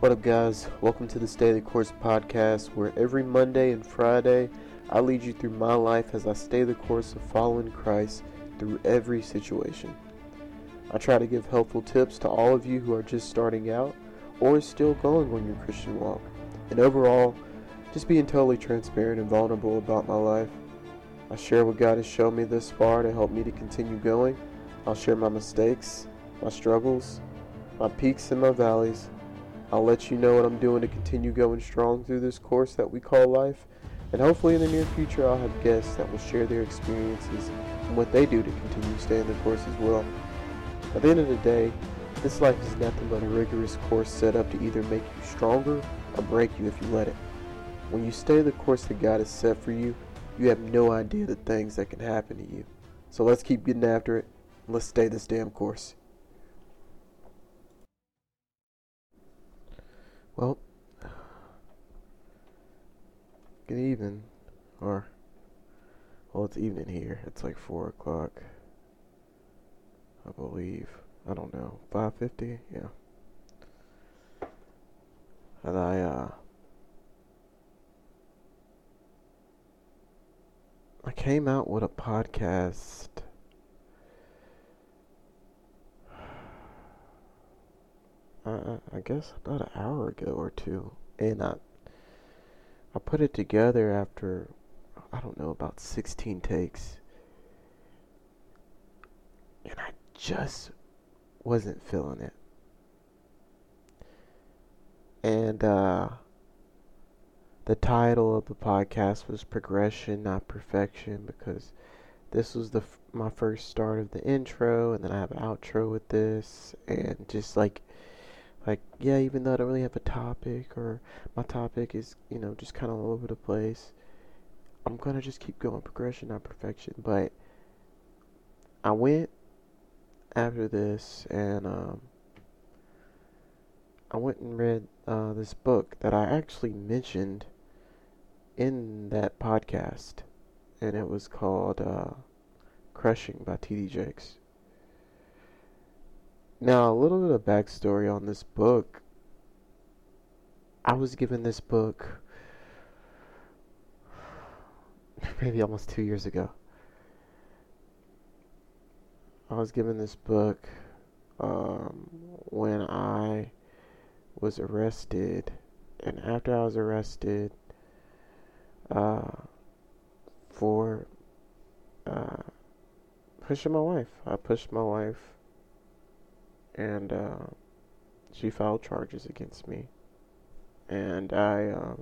What up, guys? Welcome to the Stay the Course podcast, where every Monday and Friday I lead you through my life as I stay the course of following Christ through every situation. I try to give helpful tips to all of you who are just starting out or still going on your Christian walk, and overall, just being totally transparent and vulnerable about my life. I share what God has shown me thus far to help me to continue going. I'll share my mistakes, my struggles, my peaks and my valleys I'll let you know what I'm doing to continue going strong through this course that we call life. And hopefully in the near future I'll have guests that will share their experiences and what they do to continue staying the course as well. At the end of the day, this life is nothing but a rigorous course set up to either make you stronger or break you if you let it. When you stay the course that God has set for you, you have no idea the things that can happen to you. So let's keep getting after it. And Let's stay this damn course. Well, good evening, or, well, it's evening here. It's like 4 o'clock, I believe. I don't know, 5.50? Yeah. And I, uh, I came out with a podcast uh, I guess about an hour ago or two, and I I put it together after I don't know about 16 takes, and I just wasn't feeling it, and uh, the title of the podcast was progression, not perfection, because this was the f- my first start of the intro, and then I have an outro with this, and just like like yeah even though i don't really have a topic or my topic is you know just kind of all over the place i'm gonna just keep going. Progression not perfection. But i went after this and um, i went and read uh, this book that i actually mentioned in that podcast. And it was called uh, crushing by td jakes now, a little bit of backstory on this book. I was given this book maybe almost two years ago. I was given this book um, when I was arrested, and after I was arrested uh, for uh, pushing my wife, I pushed my wife and uh, she filed charges against me. And I, uh,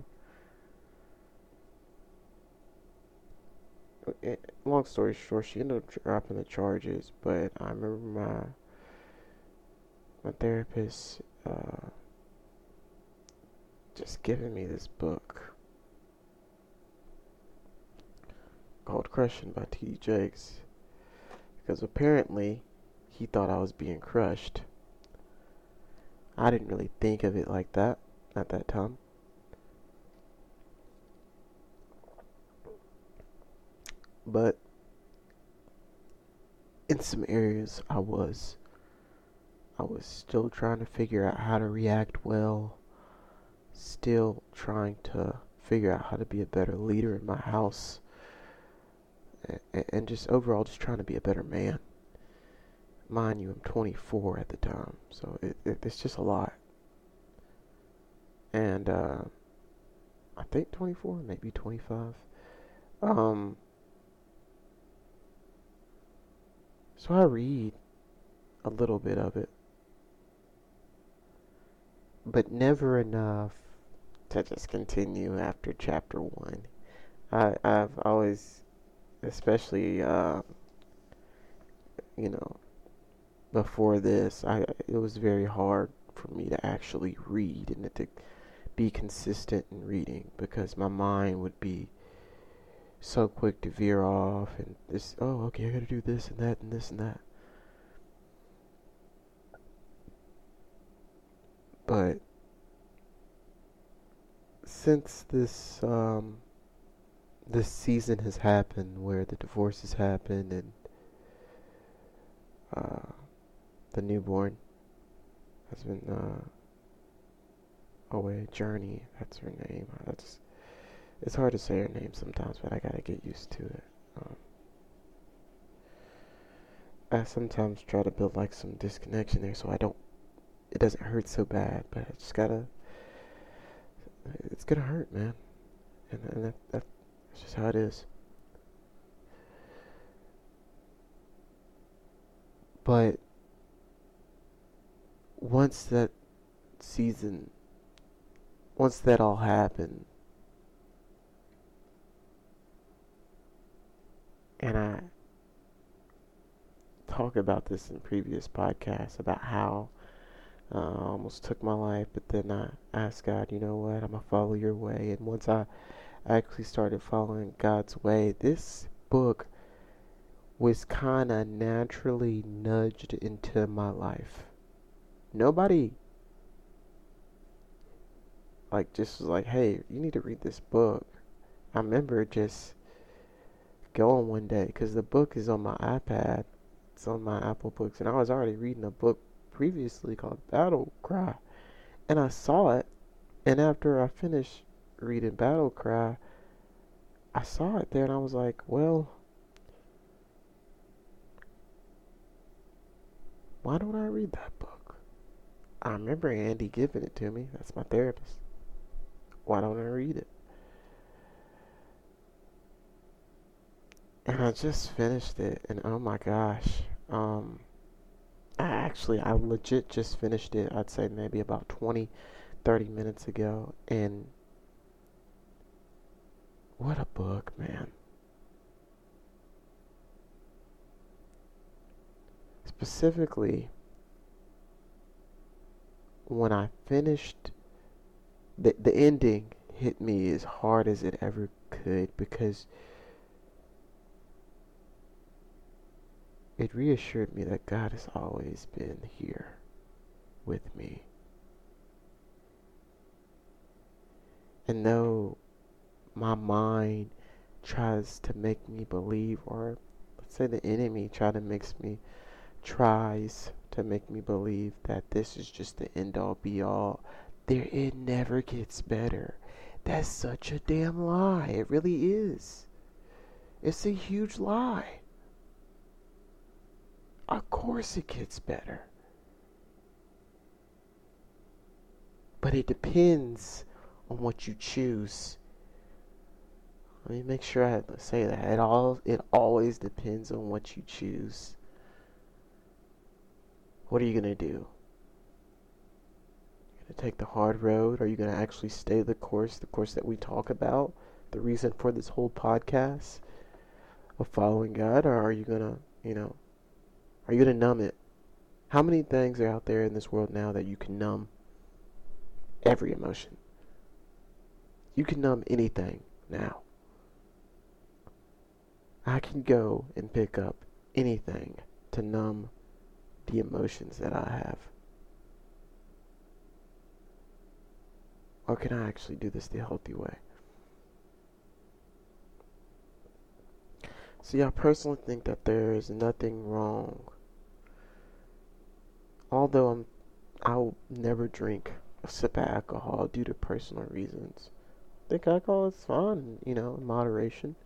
it, long story short, she ended up dropping the charges. But I remember my my therapist uh, just giving me this book called "Crushing" by T. Jakes, because apparently he thought I was being crushed. I didn't really think of it like that at that time. But in some areas I was I was still trying to figure out how to react well, still trying to figure out how to be a better leader in my house, and just overall just trying to be a better man mind you, I'm 24 at the time, so it, it, it's just a lot. And uh, I think 24, maybe 25. Um, so I read a little bit of it, but never enough to just continue after chapter one. I I've always, especially uh, you know, before this, I it was very hard for me to actually read and to be consistent in reading because my mind would be so quick to veer off and this oh okay I gotta do this and that and this and that. But since this um this season has happened where the divorce has happened and uh the newborn has been uh, away. Journey, that's her name. That's it's hard to say her name sometimes, but I gotta get used to it. Um, I sometimes try to build like some disconnection there, so I don't. It doesn't hurt so bad, but I just gotta. It's gonna hurt, man, and, and that, that, that's just how it is. But once that season, once that all happened, and I talk about this in previous podcasts about how uh, I almost took my life, but then I asked God, you know what, I'm gonna follow your way. And once I actually started following God's way, this book was kind of naturally nudged into my life. Nobody like just was like, "Hey, you need to read this book." I remember just going one day because the book is on my iPad. It's on my Apple Books, and I was already reading a book previously called Battle Cry, and I saw it. And after I finished reading Battle Cry, I saw it there, and I was like, "Well." Why don't I read that book? I remember Andy giving it to me. That's my therapist. Why don't I read it? And I just finished it, and oh my gosh. Um, I actually, I legit just finished it, I'd say maybe about 20, 30 minutes ago. And what a book, man. specifically when I finished the the ending hit me as hard as it ever could because it reassured me that God has always been here with me. And though my mind tries to make me believe, or let's say the enemy try to makes me tries to make me believe that this is just the end all be all. There, it never gets better. That's such a damn lie. It really is. It's a huge lie. Of course, it gets better. But it depends on what you choose. Let me make sure I say that. It all it always depends on what you choose what are you going to do? You're going to take the hard road? Are you going to actually stay the course, the course that we talk about, the reason for this whole podcast of following God? Or are you going to, you know, are you going to numb it? How many things are out there in this world now that you can numb every emotion? You can numb anything now. I can go and pick up anything to numb the emotions that I have? Or can I actually do this the healthy way? See, I personally think that there is nothing wrong. Although I'm, I'll never drink a sip of alcohol due to personal reasons. I think alcohol is fine, you know, in moderation.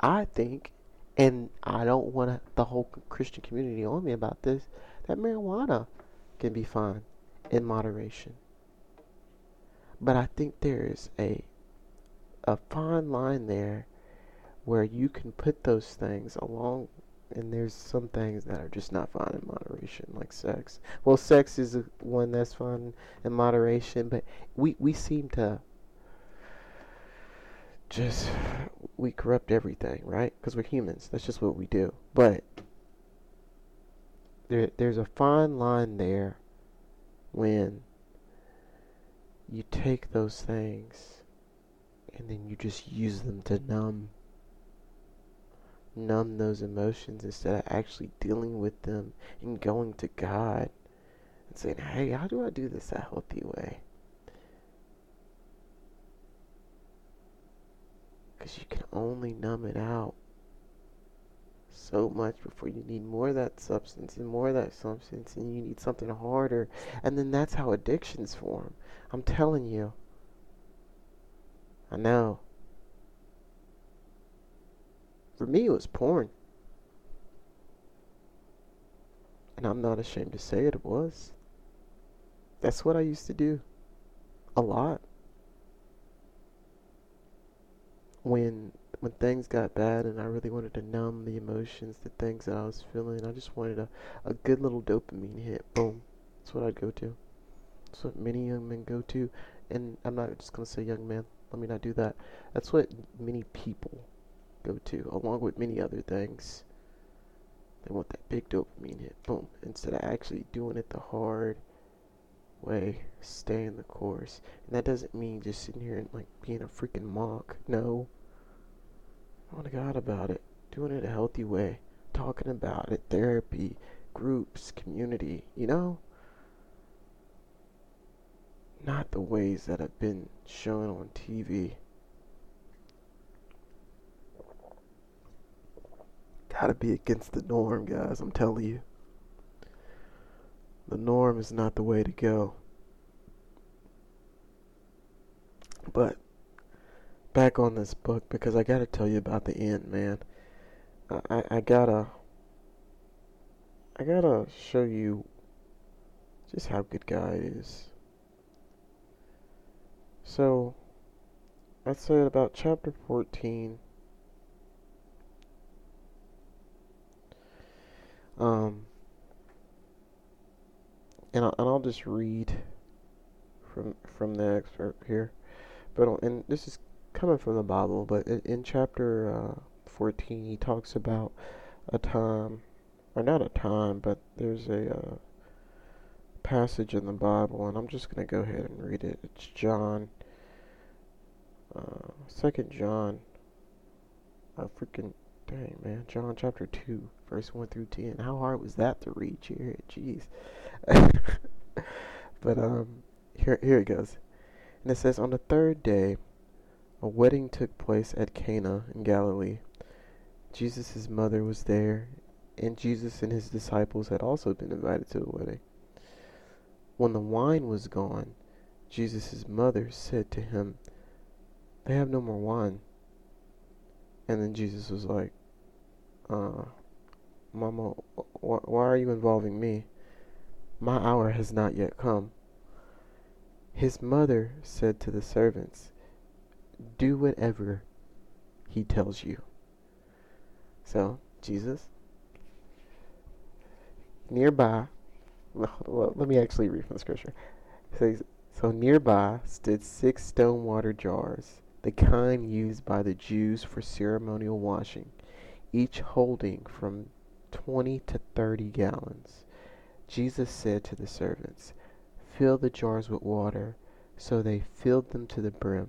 I think, and I don't want the whole Christian community on me about this that marijuana can be fine in moderation. But I think there is a a fine line there where you can put those things along and there's some things that are just not fine in moderation like sex. Well sex is one that's fine in moderation but we we seem to just we corrupt everything right? Because we're humans. That's just what we do. But there there's a fine line there when you take those things and then you just use them to numb numb those emotions instead of actually dealing with them and going to God and saying, Hey, how do I do this a healthy way? Because you can only numb it out so much before you need more of that substance and more of that substance and you need something harder. And then that's how addictions form. I'm telling you. I know. For me it was porn. And i'm not ashamed to say it, was. That's what i used to do. A lot. When when things got bad and I really wanted to numb the emotions, the things that I was feeling, I just wanted a, a good little dopamine hit. Boom. That's what I'd go to. That's what many young men go to. And I'm not just going to say young men. Let me not do that. That's what many people go to, along with many other things. They want that big dopamine hit. Boom. Instead of actually doing it the hard way, staying the course. And that doesn't mean just sitting here and like being a freaking monk. No. To God about it. Doing it a healthy way. Talking about it. Therapy, groups, community, you know? Not the ways that have been shown on TV. Gotta be against the norm, guys, I'm telling you. The norm is not the way to go. But back on this book because I gotta tell you about the end, man. I, I gotta I gotta show you just how good God is. So I'd say about chapter 14 um and I'll, and I'll just read from from the excerpt here but and this is coming from the Bible, but in, in chapter uh, 14, he talks about a time, or not a time, but there's a uh, passage in the Bible, and I'm just going to go ahead and read it. It's John, uh, Second John, a freaking dang man, John chapter 2, verse 1 through 10. How hard was that to read, Jared? Jeez. but um, here here it goes, and it says, on the third day. A wedding took place at Cana in Galilee. Jesus' mother was there, and Jesus and his disciples had also been invited to the wedding. When the wine was gone, Jesus' mother said to him, They have no more wine. And then Jesus was like, uh, Mama, wh- why are you involving me? My hour has not yet come. His mother said to the servants, do whatever he tells you. So, Jesus, nearby, well, let me actually read from the scripture. So, so nearby stood six stone water jars, the kind used by the Jews for ceremonial washing, each holding from 20 to 30 gallons. Jesus said to the servants, Fill the jars with water. So they filled them to the brim.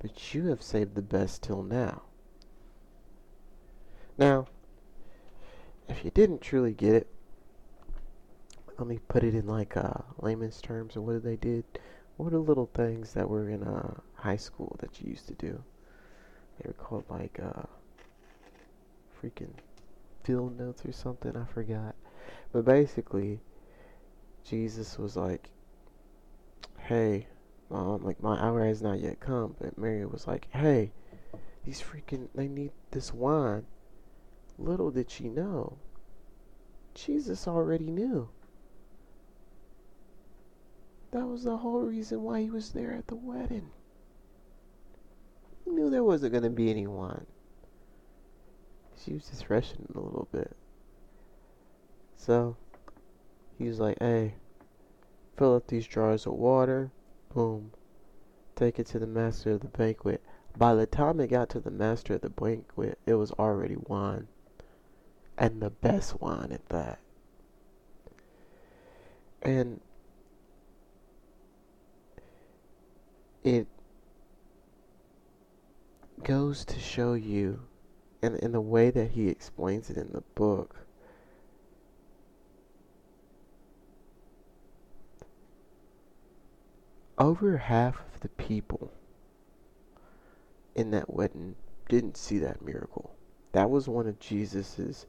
but you have saved the best till now. Now, if you didn't truly get it, let me put it in like uh, layman's terms of what they did. What are the little things that were in uh, high school that you used to do? They were called like uh, freaking field notes or something. I forgot. But basically, Jesus was like, "Hey, um, like my hour has not yet come. But Mary was like, hey, these freaking, they need this wine. Little did she know, Jesus already knew. That was the whole reason why he was there at the wedding. He knew there wasn't going to be any wine. She was just rushing a little bit. So, he was like, hey, fill up these jars of water Boom. Take it to the master of the banquet. By the time it got to the master of the banquet, it was already wine. and the best wine at that. And it goes to show you, and in the way that he explains it in the book, over half of the people in that wedding didn't see that miracle. That was one of Jesus's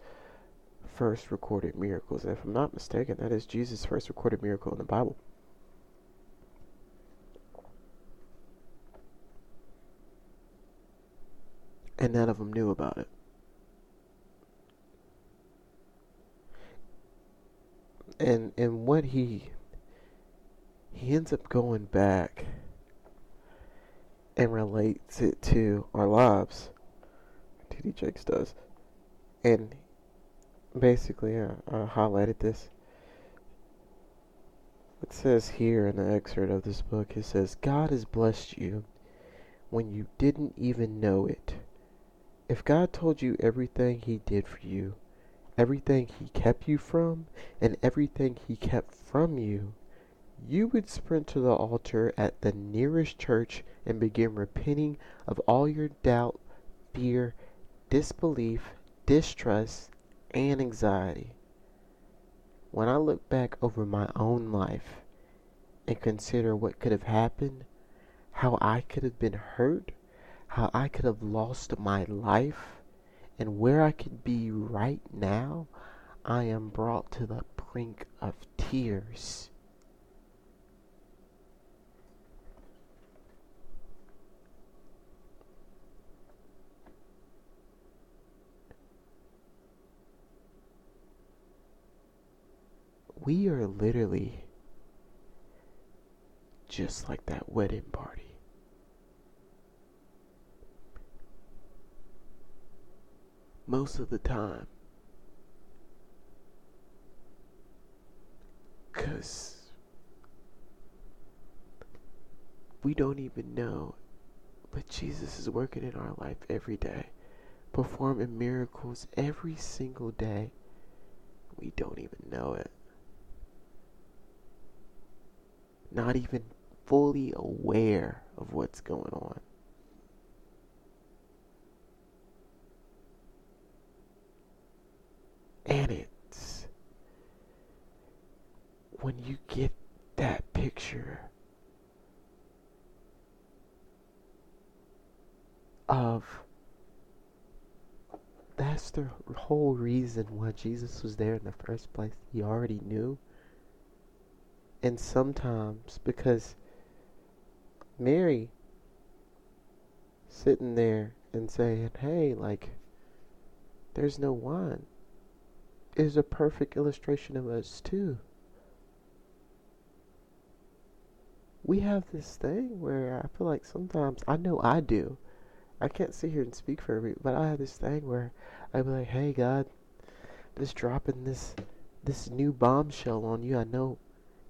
first recorded miracles. And if I'm not mistaken, that is Jesus' first recorded miracle in the Bible. And none of them knew about it. And and what he he ends up going back and relates it to our lives. TD Jakes does. And basically, uh, I highlighted this. It says here in the excerpt of this book, it says, God has blessed you when you didn't even know it. If God told you everything He did for you, everything He kept you from, and everything He kept from you, you would sprint to the altar at the nearest church and begin repenting of all your doubt, fear, disbelief, distrust, and anxiety. When I look back over my own life and consider what could have happened, how I could have been hurt, how I could have lost my life, and where I could be right now, I am brought to the brink of tears. We are literally just like that wedding party. Most of the time. Because we don't even know, but Jesus is working in our life every day, performing miracles every single day. We don't even know it. Not even fully aware of what's going on. And it's when you get that picture of that's the whole reason why Jesus was there in the first place. He already knew and sometimes because Mary sitting there and saying, hey, like, there's no wine is a perfect illustration of us too. We have this thing where I feel like sometimes, I know I do. I can't sit here and speak for every, but I have this thing where I be like, hey God, just dropping this, this new bombshell on you. I know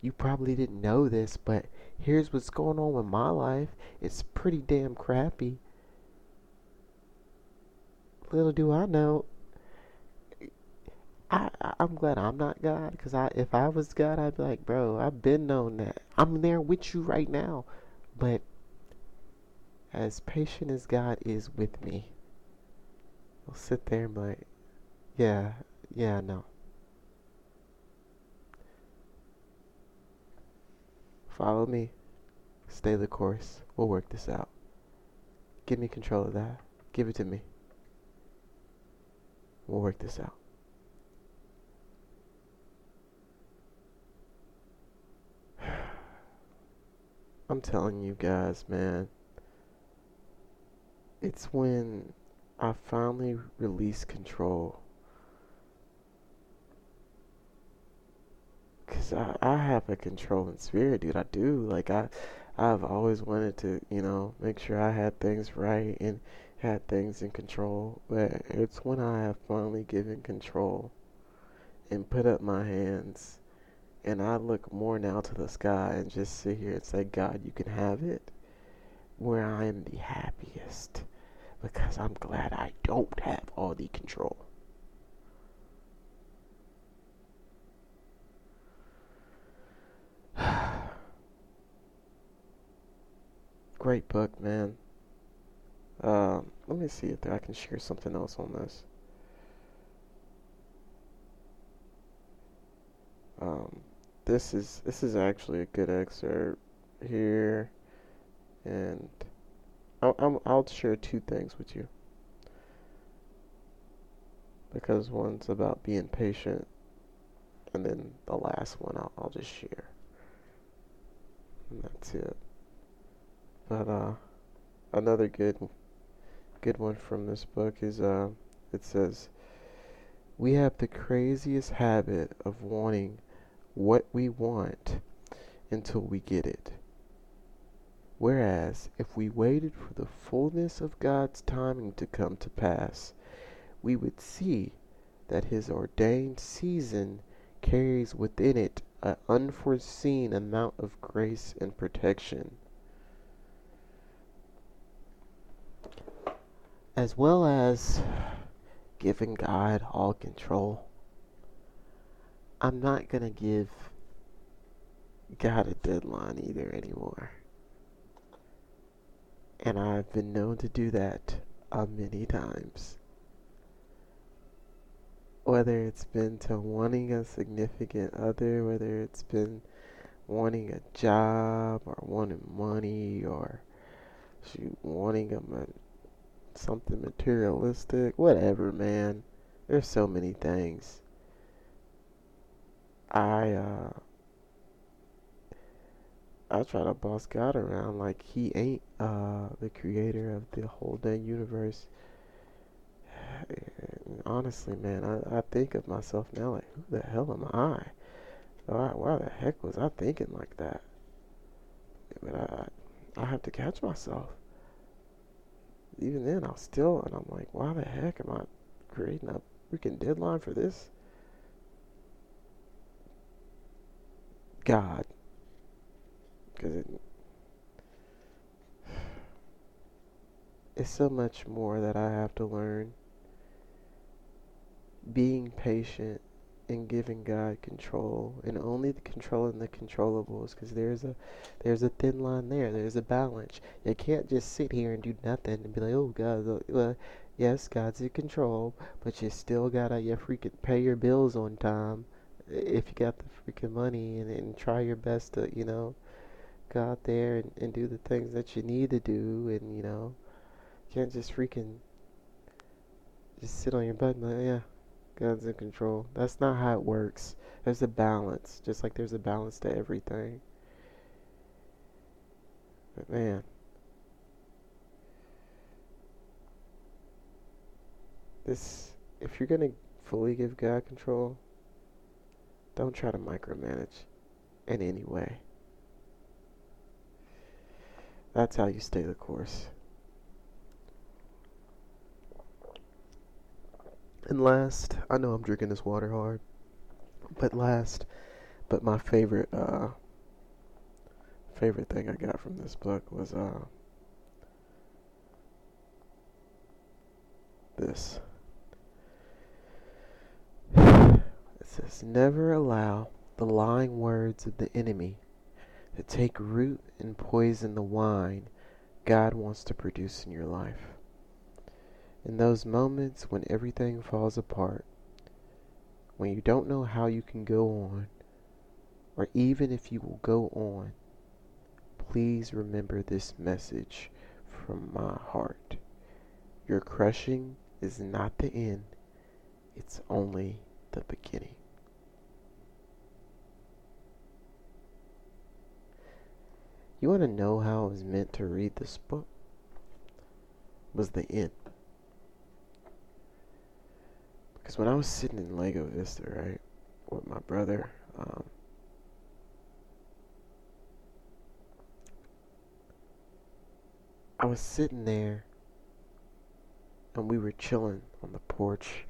you probably didn't know this, but here's what's going on with my life. It's pretty damn crappy. Little do I know. I, I'm glad I'm not God, because I, if I was God, I'd be like, bro, I've been known that. I'm there with you right now. But as patient as God is with me, I'll sit there and be like, yeah, yeah, no. Follow me. Stay the course. We'll work this out. Give me control of that. Give it to me. We'll work this out. I'm telling you guys, man. It's when I finally release control Cause I, I have a controlling spirit, dude. I do. Like I, I've always wanted to, you know, make sure I had things right and had things in control. But it's when I have finally given control and put up my hands, and I look more now to the sky and just sit here and say, God, you can have it. Where I am the happiest, because I'm glad I don't have all the control. Great book, man. Um, let me see if I can share something else on this. Um, this is this is actually a good excerpt here, and I'll, I'll, I'll share two things with you because one's about being patient, and then the last one I'll, I'll just share, and that's it. But uh, another good good one from this book is uh, it says, "We have the craziest habit of wanting." what we want until we get it. Whereas, if we waited for the fullness of God's timing to come to pass, we would see that His ordained season carries within it an unforeseen amount of grace and protection. As well as giving God all control. I'm not going to give God a deadline either anymore. And I've been known to do that uh, many times. Whether it's been to wanting a significant other, whether it's been wanting a job or wanting money or shoot, wanting a, something materialistic, whatever, man. There's so many things. I uh I try to boss God around like he ain't uh the creator of the whole dang universe. And honestly, man, I, I think of myself now like, who the hell am I? Why, why the heck was I thinking like that? But I, I have to catch myself. Even then, I'll still, and I'm like, why the heck am I creating a freaking deadline for this? God. Because it, it's so much more that I have to learn. Being patient and giving God control, and only the controlling the controllables, because there's a there's a thin line there. There's a balance. You can't just sit here and do nothing and be like, oh God, uh, well, yes, God's in control, but you still gotta you freaking pay your bills on time if you got the freaking money and, and try your best to, you know, go out there and, and do the things that you need to do and, you know, can't just freaking just sit on your butt and like, yeah, God's in control. That's not how it works. There's a balance, just like there's a balance to everything. But man, this, if you're going to fully give God control, don't try to micromanage in any way. That's how you stay the course. And last, I know I'm drinking this water hard, but last, but my favorite, uh, favorite thing I got from this book was, uh, this. It says, Never allow the lying words of the enemy to take root and poison the wine God wants to produce in your life. In those moments when everything falls apart, when you don't know how you can go on, or even if you will go on, please remember this message from my heart. Your crushing is not the end, it's only the beginning. You want to know how I was meant to read this book? Was the end. Because when I was sitting in Lago Vista, right, with my brother, um, I was sitting there and we were chilling on the porch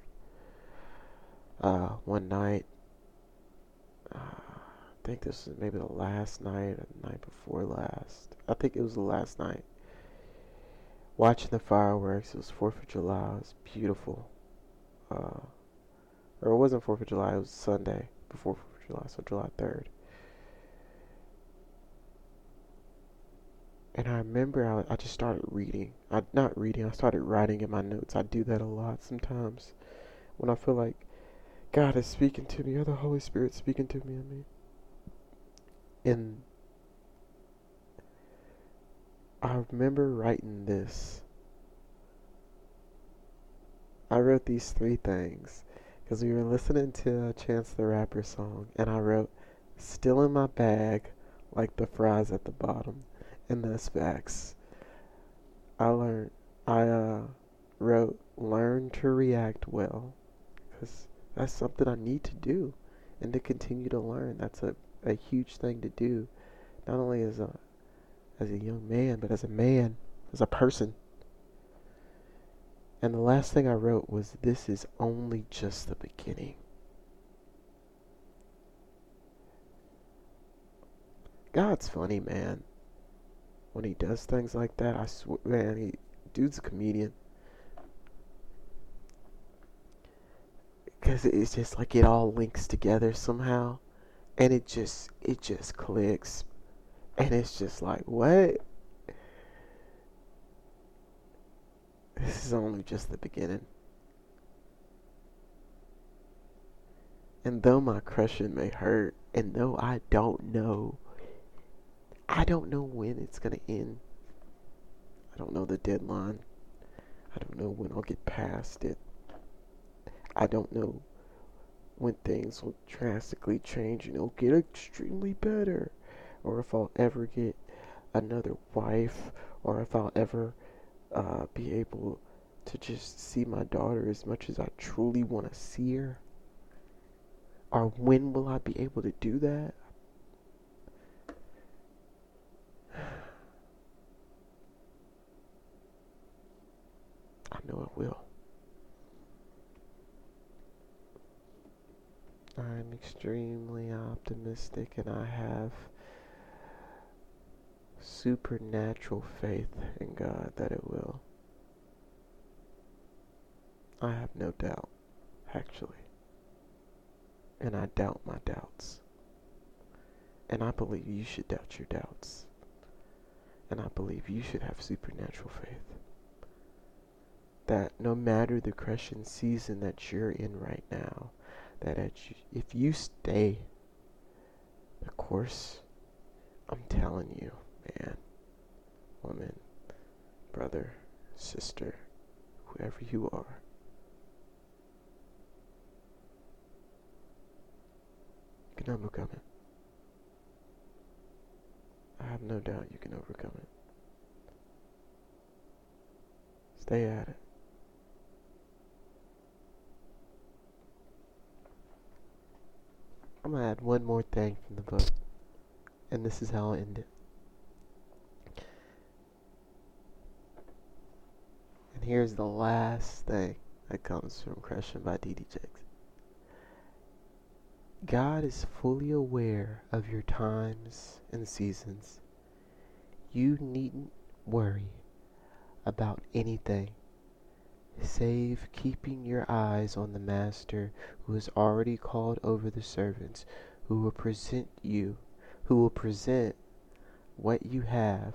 uh, one night. Uh, I think this is maybe the last night or the night before last. I think it was the last night. Watching the fireworks. It was 4th of July. It was beautiful. Uh, or it wasn't 4th of July. It was Sunday before 4th of July. So July 3rd. And I remember I, I just started reading. I not reading. I started writing in my notes. I do that a lot sometimes when I feel like God is speaking to me or the Holy Spirit speaking to me. I mean, and I remember writing this. I wrote these three things because we were listening to a Chance the Rapper song, and I wrote, Still in my bag, like the fries at the bottom, and that's facts. I learned, I uh, wrote, Learn to react well, because that's something I need to do and to continue to learn. That's a, a huge thing to do, not only as a as a young man, but as a man, as a person. And the last thing I wrote was, This is only just the beginning. God's funny, man. When he does things like that, I swear, man, he, dude's a comedian. Because it's just like it all links together somehow. And it just, it just clicks. And it's just like, what? This is only just the beginning. And though my crushing may hurt, and though I don't know, I don't know when it's going to end. I don't know the deadline. I don't know when I'll get past it. I don't know when things will drastically change and it'll get extremely better. Or if I'll ever get another wife, or if I'll ever uh, be able to just see my daughter as much as I truly want to see her? Or when will I be able to do that? I know it will. I'm extremely optimistic and I have supernatural faith in God that it will. I have no doubt, actually. And I doubt my doubts. And I believe you should doubt your doubts. And I believe you should have supernatural faith. That no matter the crushing season that you're in right now, that if you stay the course, I'm telling you, man, woman, brother, sister, whoever you are. You can overcome it. I have no doubt you can overcome it. Stay at it. I'm gonna add one more thing from the book, and this is how I'll end it. And here's the last thing that comes from Crushing by TD Jakes. God is fully aware of your times and seasons. You needn't worry about anything save keeping your eyes on the Master who has already called over the servants who will present you, who will present what you have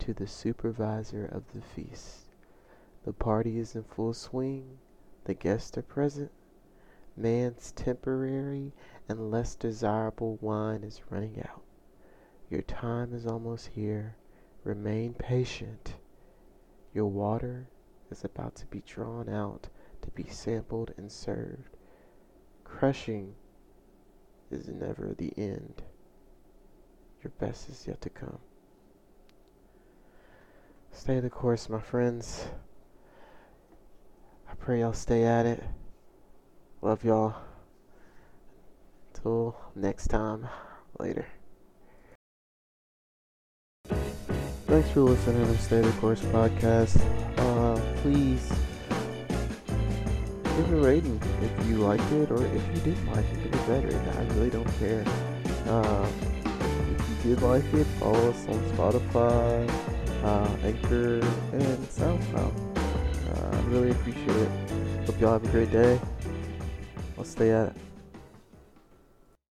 to the supervisor of the feast. The party is in full swing. The guests are present. Man's temporary and less desirable wine is running out. Your time is almost here. Remain patient. Your water is about to be drawn out to be sampled and served. Crushing is never the end. Your best is yet to come. Stay the course, my friends. Pray y'all stay at it. Love y'all. Till next time. Later. Thanks for listening to Stay the Course podcast. Uh, please give a rating if you liked it or if you didn't like it, it better. I really don't care. Uh, if you did like it, follow us on Spotify, uh, Anchor, and SoundCloud. Uh, I really appreciate it. Hope y'all have a great day. I'll stay at it.